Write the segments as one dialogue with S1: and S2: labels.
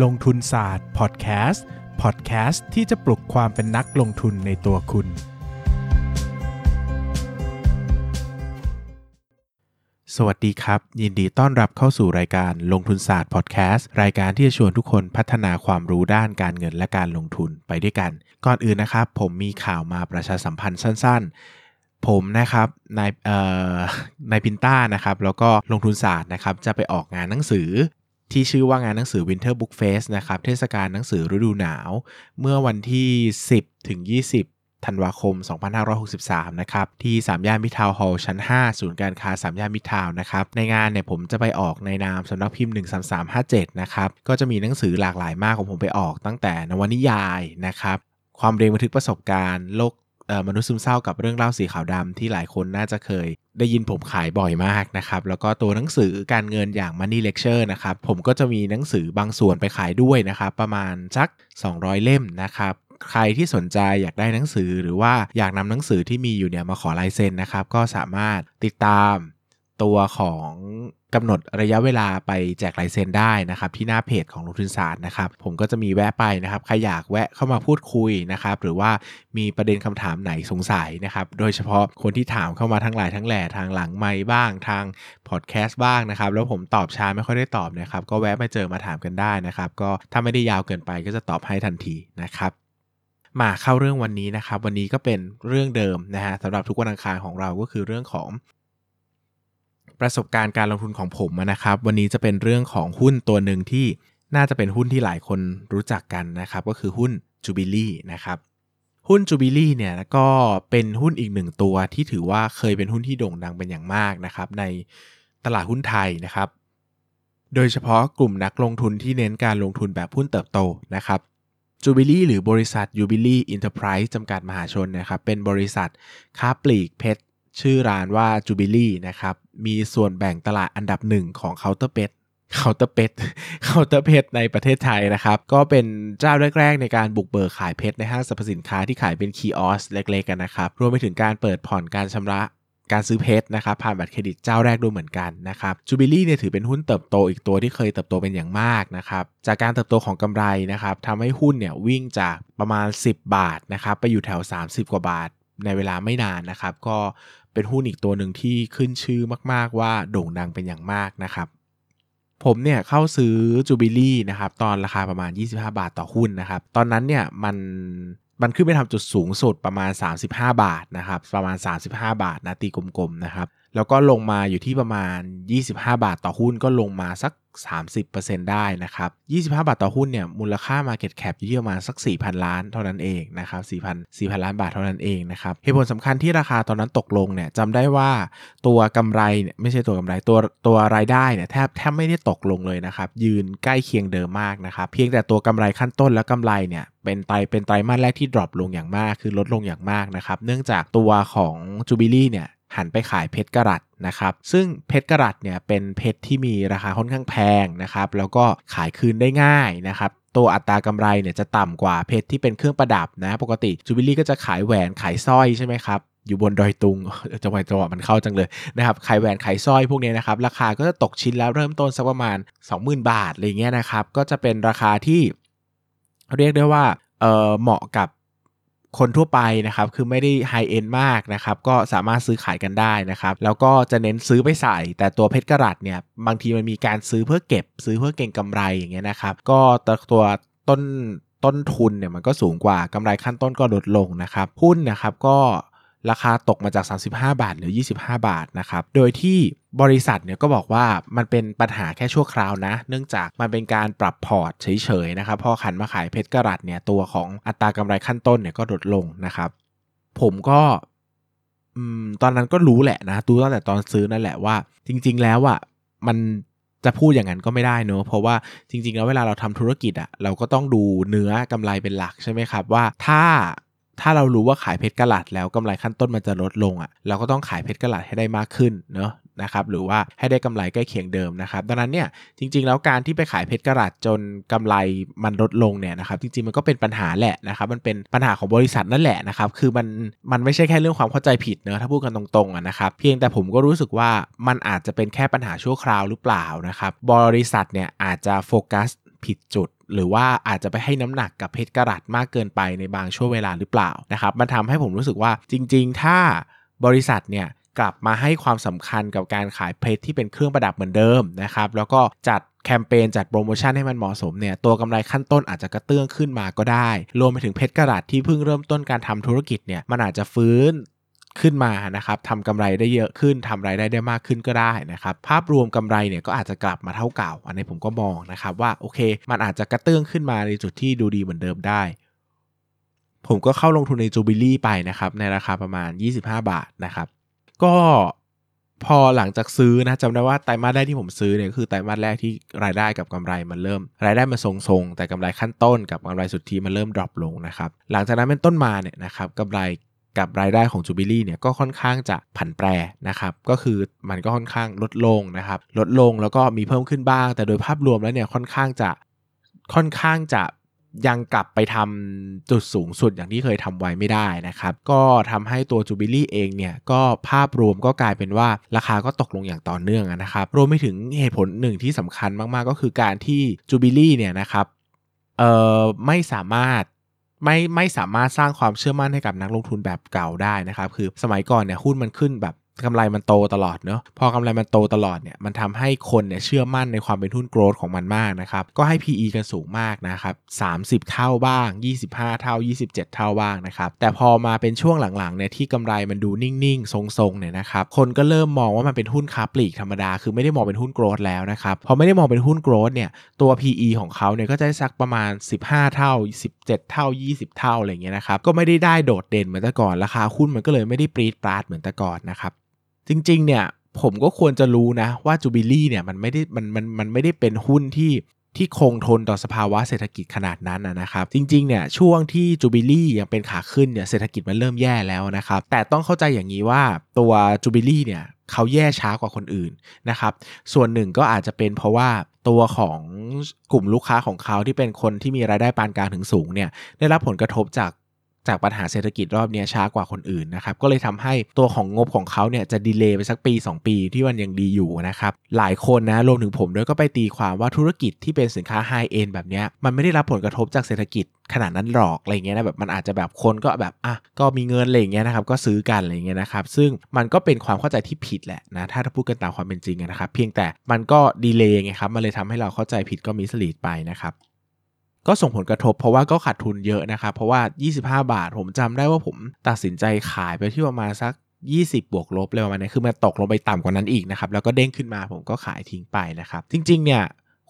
S1: ลงทุนศาสตร์พอดแคสต์พอดแคสต์ที่จะปลุกความเป็นนักลงทุนในตัวคุณ สวัสดีครับ ยินดีต้อนรับเข้าสู่รายการลงทุนศาสตร์พอดแคสต์รายการที่จะชวนทุกคนพัฒนาความรู้ด้านการเงินและการลงทุนไปด้วยกัน ก่อนอื่นนะครับ ผมมีข่าวมาประชาสัมพันธ์สั้น ๆผมนะครับนายเอ่อนายพินต้านะครับแล้วก็ลงทุนศาสตร์นะครับจะไปออกงานหนังสือ ที่ชื่อว่างานหนังสือ Winter Book Fest นะครับ เทศกาลหนังสือฤดูหนาว เมื่อวันที่ 10 ถึง 20 ธันวาคม 2563 นะครับ ที่สามย่านมิทาวฮอลล์ชั้น 5 ศูนย์การค้าสามย่านมิทาวนะครับ ในงานเนี่ยผมจะไปออกในนามสำนักพิมพ์ 13357 นะครับ ก็จะมีหนังสือหลากหลายมากของผมไปออกตั้งแต่นวนิยายนะครับ ความเรียนบันทึกประสบการณ์โลกมนุษย์ซึมเศร้ากับเรื่องเล่าสีขาวดำที่หลายคนน่าจะเคย ได้ยินผมขายบ่อยมากนะครับ แล้วก็ตัวหนังสือการเงินอย่าง Money Lecture นะครับ ผมก็จะมีหนังสือบางส่วนไปขายด้วยนะครับ ประมาณสัก 200 เล่มนะครับใครที่สนใจอยากได้หนังสือหรือว่าอยากนำหนังสือที่มีอยู่เนี่ยมาขอลายเซ็นนะครับ ก็สามารถติดตาม ตัวของกำหนดระยะเวลาไปแจกลายเซ็นได้นะครับ ที่หน้าเพจของลงทุนศาสตร์นะครับ ผมก็จะมีแวะไปนะครับใครอยากแวะเข้ามาพูดคุยนะครับ หรือว่ามีประเด็นคำถามไหนสงสัยนะครับ โดยเฉพาะคนที่ถามเข้ามาทั้งหลายทั้งแหล่ทางหลังไมค์บ้างทางพอดแคสต์บ้างนะครับ แล้วผมตอบช้าไม่ค่อยได้ตอบนะครับ ก็แวะมาเจอมาถามกันได้นะครับ ก็ถ้าไม่ได้ยาวเกินไปก็จะตอบให้ทันทีนะครับมาเข้าเรื่องวันนี้นะครับ วันนี้ก็เป็นเรื่องเดิมนะฮะสำหรับทุกวันอังคารของเราก็คือเรื่องของ ประสบการณ์การลงทุนของผมนะครับ วันนี้จะเป็นเรื่องของหุ้นตัวหนึ่งที่น่าจะเป็นหุ้นที่หลายคนรู้จักกันนะครับ ก็คือหุ้น Jubilee นะครับหุ้น Jubilee เนี่ยก็เป็นหุ้นอีกหนึ่งตัวที่ถือว่าเคยเป็นหุ้นที่โด่งดังเป็นอย่างมากนะครับ ในตลาดหุ้นไทยนะครับ โดยเฉพาะกลุ่มนักลงทุนที่เน้นการลงทุนแบบหุ้นเติบโตนะครับ Jubilee หรือบริษัท Jubilee Enterprise จำกัดมหาชนนะครับเป็นบริษัทค้าปลีกเพชร ชื่อร้านว่า Jubilee นะครับ มีส่วนแบ่งตลาดอันดับหนึ่งของ Counter p e t เคาน์เตอร์เพชรเคาน์เตอร์เพชรในประเทศไทยนะครับ ก็เป็นเจ้าแรก ๆ ในการบุกเบิกขายเพชรในห้างสรรพสินค้าที่ขายเป็น kiosk เล็กๆกันนะครับ รวมไปถึงการเปิดผ่อนการชำระการซื้อเพชรนะครับผ่านบัตรเครดิตเจ้าแรกด้วยเหมือนกันนะครับ Jubilee เนี่ยถือเป็นหุ้นเติบโตอีกตัวที่เคยเติบโตเป็นอย่างมากนะครับจากการเติบโตของกำไรนะครับทำให้หุ้นเนี่ยวิ่งจากประมาณ 10 บาทนะครับไปอยู่แถว 30 กว่าบาท ในเวลาไม่นานนะครับ ก็เป็นหุ้นอีกตัวหนึ่งที่ขึ้นชื่อมาก ๆ ว่าโด่งดังเป็นอย่างมากนะครับ ผมเนี่ยเข้าซื้อจูบิลี่นะครับตอนราคาประมาณ 25 บาทต่อหุ้นนะครับ ตอนนั้นเนี่ยมันมันขึ้นไปทำจุดสูงสุดประมาณ 35 บาทนะครับ ประมาณ 35 บาทนะตีกลมๆนะครับ แล้วก็ลงมาอยู่ที่ประมาณ 25 บาทต่อหุ้นก็ลงมาสัก 30%ได้นะครับ 25 บาทต่อหุ้นเนี่ยมูลค่า Market Cap อยู่ที่ประมาณสัก 4,000 ล้านเท่านั้นเองนะครับ 4,000 4,000 ล้านบาทเท่านั้นเองนะครับเหตุผลสำคัญที่ราคาตอนนั้นตกลงเนี่ยจำได้ว่าตัวกำไรเนี่ยไม่ใช่ตัวกำไรตัวตัวรายได้เนี่ยแทบแทบไม่ได้ตกลงเลยนะครับ ยืนใกล้เคียงเดิมมากนะครับ เพียงแต่ตัวกำไรขั้นต้นและกำไรเนี่ยเป็นไตเป็นไตรมาสแรกที่ drop ลงอย่างมาก คือลดลงอย่างมากนะครับ เนื่องจากตัวของจูบิลี่เนี่ย หันไปขายเพชรกะรัตนะครับซึ่งเพชรกะรัตเนี่ยเป็นเพชรที่มีราคาค่อนข้างแพงนะครับแล้วก็ขายคืนได้ง่ายนะครับตัวอัตรากำไรเนี่ยจะต่ำกว่าเพชรที่เป็นเครื่องประดับนะ ปกติจูบิลี่ก็จะขายแหวนขายสร้อยใช่ไหมครับอยู่บนดอยตุงจังหวะจังหวะมันเข้าจังเลยนะครับขายแหวนขายสร้อยพวกนี้นะครับราคาก็จะตกชิ้นแล้วเริ่มต้นสักประมาณ 20,000 บาทอะไรเงี้ยนะครับก็จะเป็นราคาที่เรียกได้ว่าเออเหมาะกับ คนทั่วไปนะครับ คือไม่ได้ไฮเอ็นมากนะครับ ก็สามารถซื้อขายกันได้นะครับ แล้วก็จะเน้นซื้อไปใส่ แต่ตัวเพชรกระดัตเนี่ย บางทีมันมีการซื้อเพื่อเก็บ ซื้อเพื่อเก็งกำไรอย่างเงี้ยนะครับ ก็ตัวต้นต้นทุนเนี่ยมันก็สูงกว่ากำไรขั้นต้นก็ลดลงนะครับ หุ้นนะครับก็ ราคาตกมาจาก 35 บาทหรือ 25 บาทนะครับ โดยที่บริษัทเนี่ยก็บอกว่ามันเป็นปัญหาแค่ชั่วคราวนะ เนื่องจากมันเป็นการปรับพอร์ตเฉยๆนะครับ พอขันมาขายเพชรกรัตเนี่ยตัวของอัตรากำไรขั้นต้นเนี่ยก็ลดลงนะครับ ผมก็อตอนนั้นก็รู้แหละนะรู้ตั้งแต่ตอนซื้อนั่นแหละว่า จริง ๆ แล้วอะมันจะพูดอย่างนั้นก็ไม่ได้เนอะเพราะว่าจริง ๆ แล้วเวลาเราทำธุรกิจอะเราก็ต้องดูเนื้อกำไรเป็นหลักใช่ไหมครับว่าถ้า ถ้าเรารู้ว่าขายเพชรกะลัดแล้วกำไรขั้นต้นมันจะลดลงอะ่ะเราก็ต้องขายเพชรกะลัดให้ได้มากขึ้นเนาะนะครับหรือว่าให้ได้กำไรใกล้เคียงเดิมนะครับดังนั้นเนี่ยจริง ๆ แล้วการที่ไปขายเพชรกะลัดจนกำไรมันลดลงเนี่ยนะครับจริงๆมันก็เป็นปัญหาแหละนะครับมันเป็นปัญหาของบริษัทนั่นแหละนะครับคือมันมันไม่ใช่แค่เรื่องความเข้าใจผิดเนอะถ้าพูดกันตรงๆอะนะครับเพียงแต่ผมก็รู้สึกว่ามันอาจจะเป็นแค่ปัญหาชั่วคราวหรือเปล่านะครับบริษัทเนี่ยอาจจะโฟกัสผิดจุด หรือว่าอาจจะไปให้น้ำหนักกับเพชรกระดัดมากเกินไปในบางช่วงเวลาหรือเปล่านะครับมันทำให้ผมรู้สึกว่าจริง ๆ ถ้าบริษัทเนี่ยกลับมาให้ความสำคัญกับการขายเพชรที่เป็นเครื่องประดับเหมือนเดิมนะครับแล้วก็จัดแคมเปญจัดโปรโมชั่นให้มันเหมาะสมเนี่ยตัวกำไรขั้นต้นอาจจะกระเตื้องขึ้นมาก็ได้ รวมไปถึงเพชรกระดาษที่เพิ่งเริ่มต้นการทำธุรกิจเนี่ยมันอาจจะฟื้น ขึ้นมานะครับทำกำไรได้เยอะขึ้นทำรายได้ได้มากขึ้นก็ได้นะครับ ภาพรวมกำไรเนี่ยก็อาจจะกลับมาเท่าเก่า อันนี้ผมก็มองนะครับว่าโอเค มันอาจจะกระเตื้องขึ้นมาในจุดที่ดูดีเหมือนเดิมได้ ผมก็เข้าลงทุนในจูบิลี่ไปนะครับ ในราคาประมาณ 25 บาทนะครับ ก็พอหลังจากซื้อนะจำได้ว่าไตรมาสแรกที่ผมซื้อเนี่ยคือไตรมาสแรกที่รายได้กับกำไรมันเริ่ม รายได้มันทรงๆ แต่กำไรขั้นต้นกับกำไรสุทธิมันเริ่ม drop ลงนะครับหลังจากนั้นเป็นต้นมาเนี่ยนะครับกำไร กับรายได้ของจูบิลี่เนี่ยก็ค่อนข้างจะผันแปรนะครับก็คือมันก็ค่อนข้างลดลงนะครับลดลงแล้วก็มีเพิ่มขึ้นบ้าง แต่โดยภาพรวมแล้วเนี่ยค่อนข้างจะค่อนข้างจะยังกลับไปทำจุดสูงสุดอย่างที่เคยทำไว้ไม่ได้นะครับ ก็ทำให้ตัวจูบิลี่เองเนี่ยก็ภาพรวมก็กลายเป็นว่าราคาก็ตกลงอย่างต่อเนื่องนะครับ รวมไปถึงเหตุผลหนึ่งที่สำคัญมากๆ ก็คือการที่จูบิลี่เนี่ยนะครับเอ่อไม่สามารถ ไม่ไม่สามารถสร้างความเชื่อมั่นให้กับนักลงทุนแบบเก่าได้นะครับ คือสมัยก่อนเนี่ยหุ้นมันขึ้นแบบ กำไรมันโตตลอดเนาะพอกำไรมันโตตลอดเนี่ยมันทำให้คนเนี่ยเชื่อมั่นในความเป็นหุ้นโกรดของมันมากนะครับก็ให้ PE กันสูงมากนะครับ30 เท่าบ้าง 25 เท่า 27 เท่าบ้างนะครับแต่พอมาเป็นช่วงหลังๆเนี่ยที่กำไรมันดูนิ่งๆ ทรงๆเนี่ยนะครับคนก็เริ่มมองว่ามันเป็นหุ้นค้าปลีกธรรมดา คือไม่ได้มองเป็นหุ้นโกรดแล้วนะครับพอไม่ได้มองเป็นหุ้นโกรดเนี่ยตัว PE ของเขาเนี่ยก็จะสักประมาณ 15 เท่า 17 เท่า 20 เท่าอะไรเงี้ยนะครับก็ไม่ได้ได้โดดเด่นเหมือนแต่ก่อนราคาหุ้นมันก็เลยไม่ได้ปรีดปราดเหมือนแต่ก่อนนะครับ จริง ๆ เนี่ยผมก็ควรจะรู้นะว่าจูบิลี่เนี่ยมันไม่ได้มันมันมันไม่ได้เป็นหุ้นที่ที่คงทนต่อสภาวะเศรษฐกิจขนาดนั้นนะครับ จริงๆเนี่ยช่วงที่จูบิลี่ยังเป็นขาขึ้นเนี่ยเศรษฐกิจมันเริ่มแย่แล้วนะครับ แต่ต้องเข้าใจอย่างนี้ว่าตัวจูบิลี่เนี่ยเขาแย่ช้ากว่าคนอื่นนะครับ ส่วนหนึ่งก็อาจจะเป็นเพราะว่าตัวของกลุ่มลูกค้าของเขาที่เป็นคนที่มีรายได้ปานกลางถึงสูงเนี่ยได้รับผลกระทบจาก จากปัญหาเศรษฐกิจรอบนี้ช้ากว่าคนอื่นนะครับก็เลยทำให้ตัวของงบของเขาเนี่ยจะดีเลย์ไปสักปี 2 ปีที่มันยังดีอยู่นะครับหลายคนนะรวมถึงผมด้วยก็ไปตีความว่าธุรกิจที่เป็นสินค้าไฮเอ็นแบบนี้มันไม่ได้รับผลกระทบจากเศรษฐกิจขนาดนั้นหรอกอะไรเงี้ยนะแบบมันอาจจะแบบคนก็แบบอะก็มีเงินอะไรเงี้ยนะครับก็ซื้อกันอะไรเงี้ยนะครับซึ่งมันก็เป็นความเข้าใจที่ผิดแหละนะถ้าพูดกันตามความเป็นจริงนะครับเพียงแต่มันก็ดีเลย์ไงครับมันเลยทำให้เราเข้าใจผิดก็มิสลีดไปนะครับ ก็ส่งผลกระทบเพราะว่าก็ขาดทุนเยอะนะครับ เพราะว่า 25 บาทผมจำได้ว่าผมตัดสินใจขายไปที่ประมาณสัก 20 บวกลบเลยประมาณนี้คือมันตกลงไปต่ำกว่านั้นอีกนะครับ แล้วก็เด้งขึ้นมาผมก็ขายทิ้งไปนะครับ จริง ๆ เนี่ย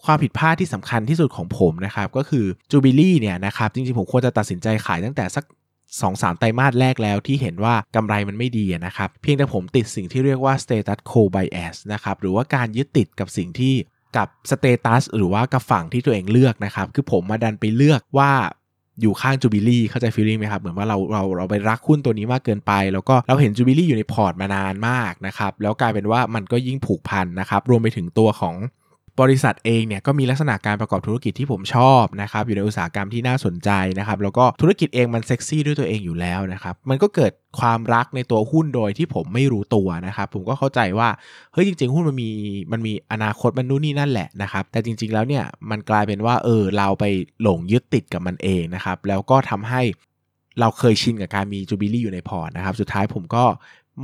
S1: ความผิดพลาดที่สำคัญที่สุดของผมนะครับ ก็คือจูบิลี่เนี่ยนะครับ จริง ๆ ผมควรจะตัดสินใจขายตั้งแต่สัก2อสไตรมาสแรกแล้วที่เห็นว่ากำไรมันไม่ดีนะครับ เพียงแต่ผมติดสิ่งที่เรียกว่า status quo bias นะครับ หรือว่าการยึดติดกับสิ่งที่ กับ status หรือว่ากับฝั่งที่ตัวเองเลือกนะครับ คือผมมาดันไปเลือกว่าอยู่ข้างจูบิลี่เข้าใจ feeling ไหมครับ เหมือนว่าเราเราเราไปรักหุ้นตัวนี้มากเกินไป แล้วก็เราเห็นจูบิลี่อยู่ในพอร์ตมานานมากนะครับ แล้วกลายเป็นว่ามันก็ยิ่งผูกพันนะครับ รวมไปถึงตัวของ บริษัทเองเนี่ยก็มีลักษณะการประกอบธุรกิจที่ผมชอบนะครับอยู่ในอุตสาหกรรมที่น่าสนใจนะครับแล้วก็ธุรกิจเองมันเซ็กซี่ด้วยตัวเองอยู่แล้วนะครับมันก็เกิดความรักในตัวหุ้นโดยที่ผมไม่รู้ตัวนะครับผมก็เข้าใจว่าเฮ้ยจริง ๆ หุ้นมันมีมันมีอนาคตมันนู่นนี่นั่นแหละนะครับแต่จริง ๆแล้วเนี่ยมันกลายเป็นว่าเออเราไปหลงยึดติดกับมันเองนะครับแล้วก็ทำให้เราเคยชินกับการมีจูบิลี่อยู่ในพอร์ตนะครับ สุดท้ายผมก็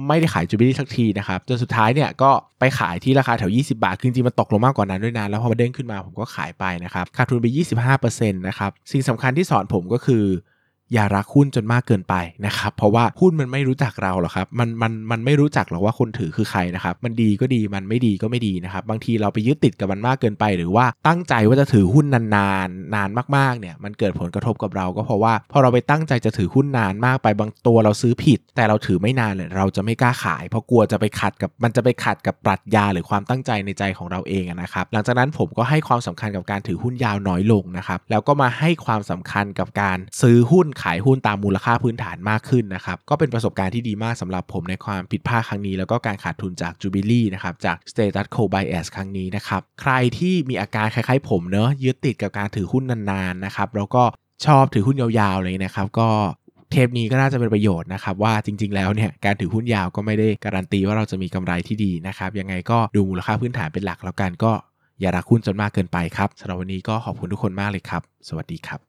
S1: ไม่ได้ขายจูบิลี่สักทีนะครับจนสุดท้ายเนี่ยก็ไปขายที่ราคาแถว 20 บาท คือจริงมันตกลงมากกว่านั้นด้วยนะแล้วพอมาเด้งขึ้นมาผมก็ขายไปนะครับขาดทุนไป 25%นะครับสิ่งสำคัญที่สอนผมก็คือ อย่ารักหุ้นจนมากเกินไปนะครับเพราะว่าหุ้นมันไม่รู้จักเราหรอกครับมันมันมันไม่รู้จักหรอกว่าคนถือคือใครนะครับมันดีก็ดีมันไม่ดีก็ไม่ดีนะครับบางทีเราไปยึดติดกับมันมากเกินไป หรือว่าตั้งใจว่าจะถือหุ้นนานๆนานมากๆเนี่ยมันเกิดผลกระทบกับเราก็เพราะว่าพอเราไปตั้งใจจะถือหุ้นนานมากไปบางตัวเราซื้อผิด แต่เราถือไม่นานเลยเราจะไม่กล้าขาย เพราะกลัวจะไปขัดกับมันจะไปขัดกับปรัชญาหรือความตั้งใจในใจของเราเองนะครับหลังจากนั้นผมก็ให้ความสำคัญกับการถือหุ้นยาวน้อยลงนะครับแล้วก็มาให้ความสำคัญกับการซื้อหุ้นขายหุ้นตามมูลค่าพื้นฐานมากขึ้นนะครับ ก็เป็นประสบการณ์ที่ดีมากสำหรับผมในความผิดพลาดครั้งนี้ แล้วก็การขาดทุนจาก Jubilee นะครับจาก Status quo bias ครั้งนี้นะครับใครที่มีอาการคล้ายๆ ผมเนอะยึดติดกับการถือหุ้นนานๆนะครับแล้วก็ชอบถือหุ้นยาวๆเลยนะครับก็เทปนี้ก็น่าจะเป็นประโยชน์นะครับ ว่าจริง ๆ แล้วเนี่ยการถือหุ้นยาวก็ไม่ได้การันตีว่าเราจะมีกำไรที่ดีนะครับยังไงก็ดูมูลค่าพื้นฐานเป็นหลักแล้วกันก็อย่ารักหุ้นจนมากเกินไปครับสำหรับวันนี้ก็ขอบคุณทุกคนมากเลยครับ สวัสดีครับ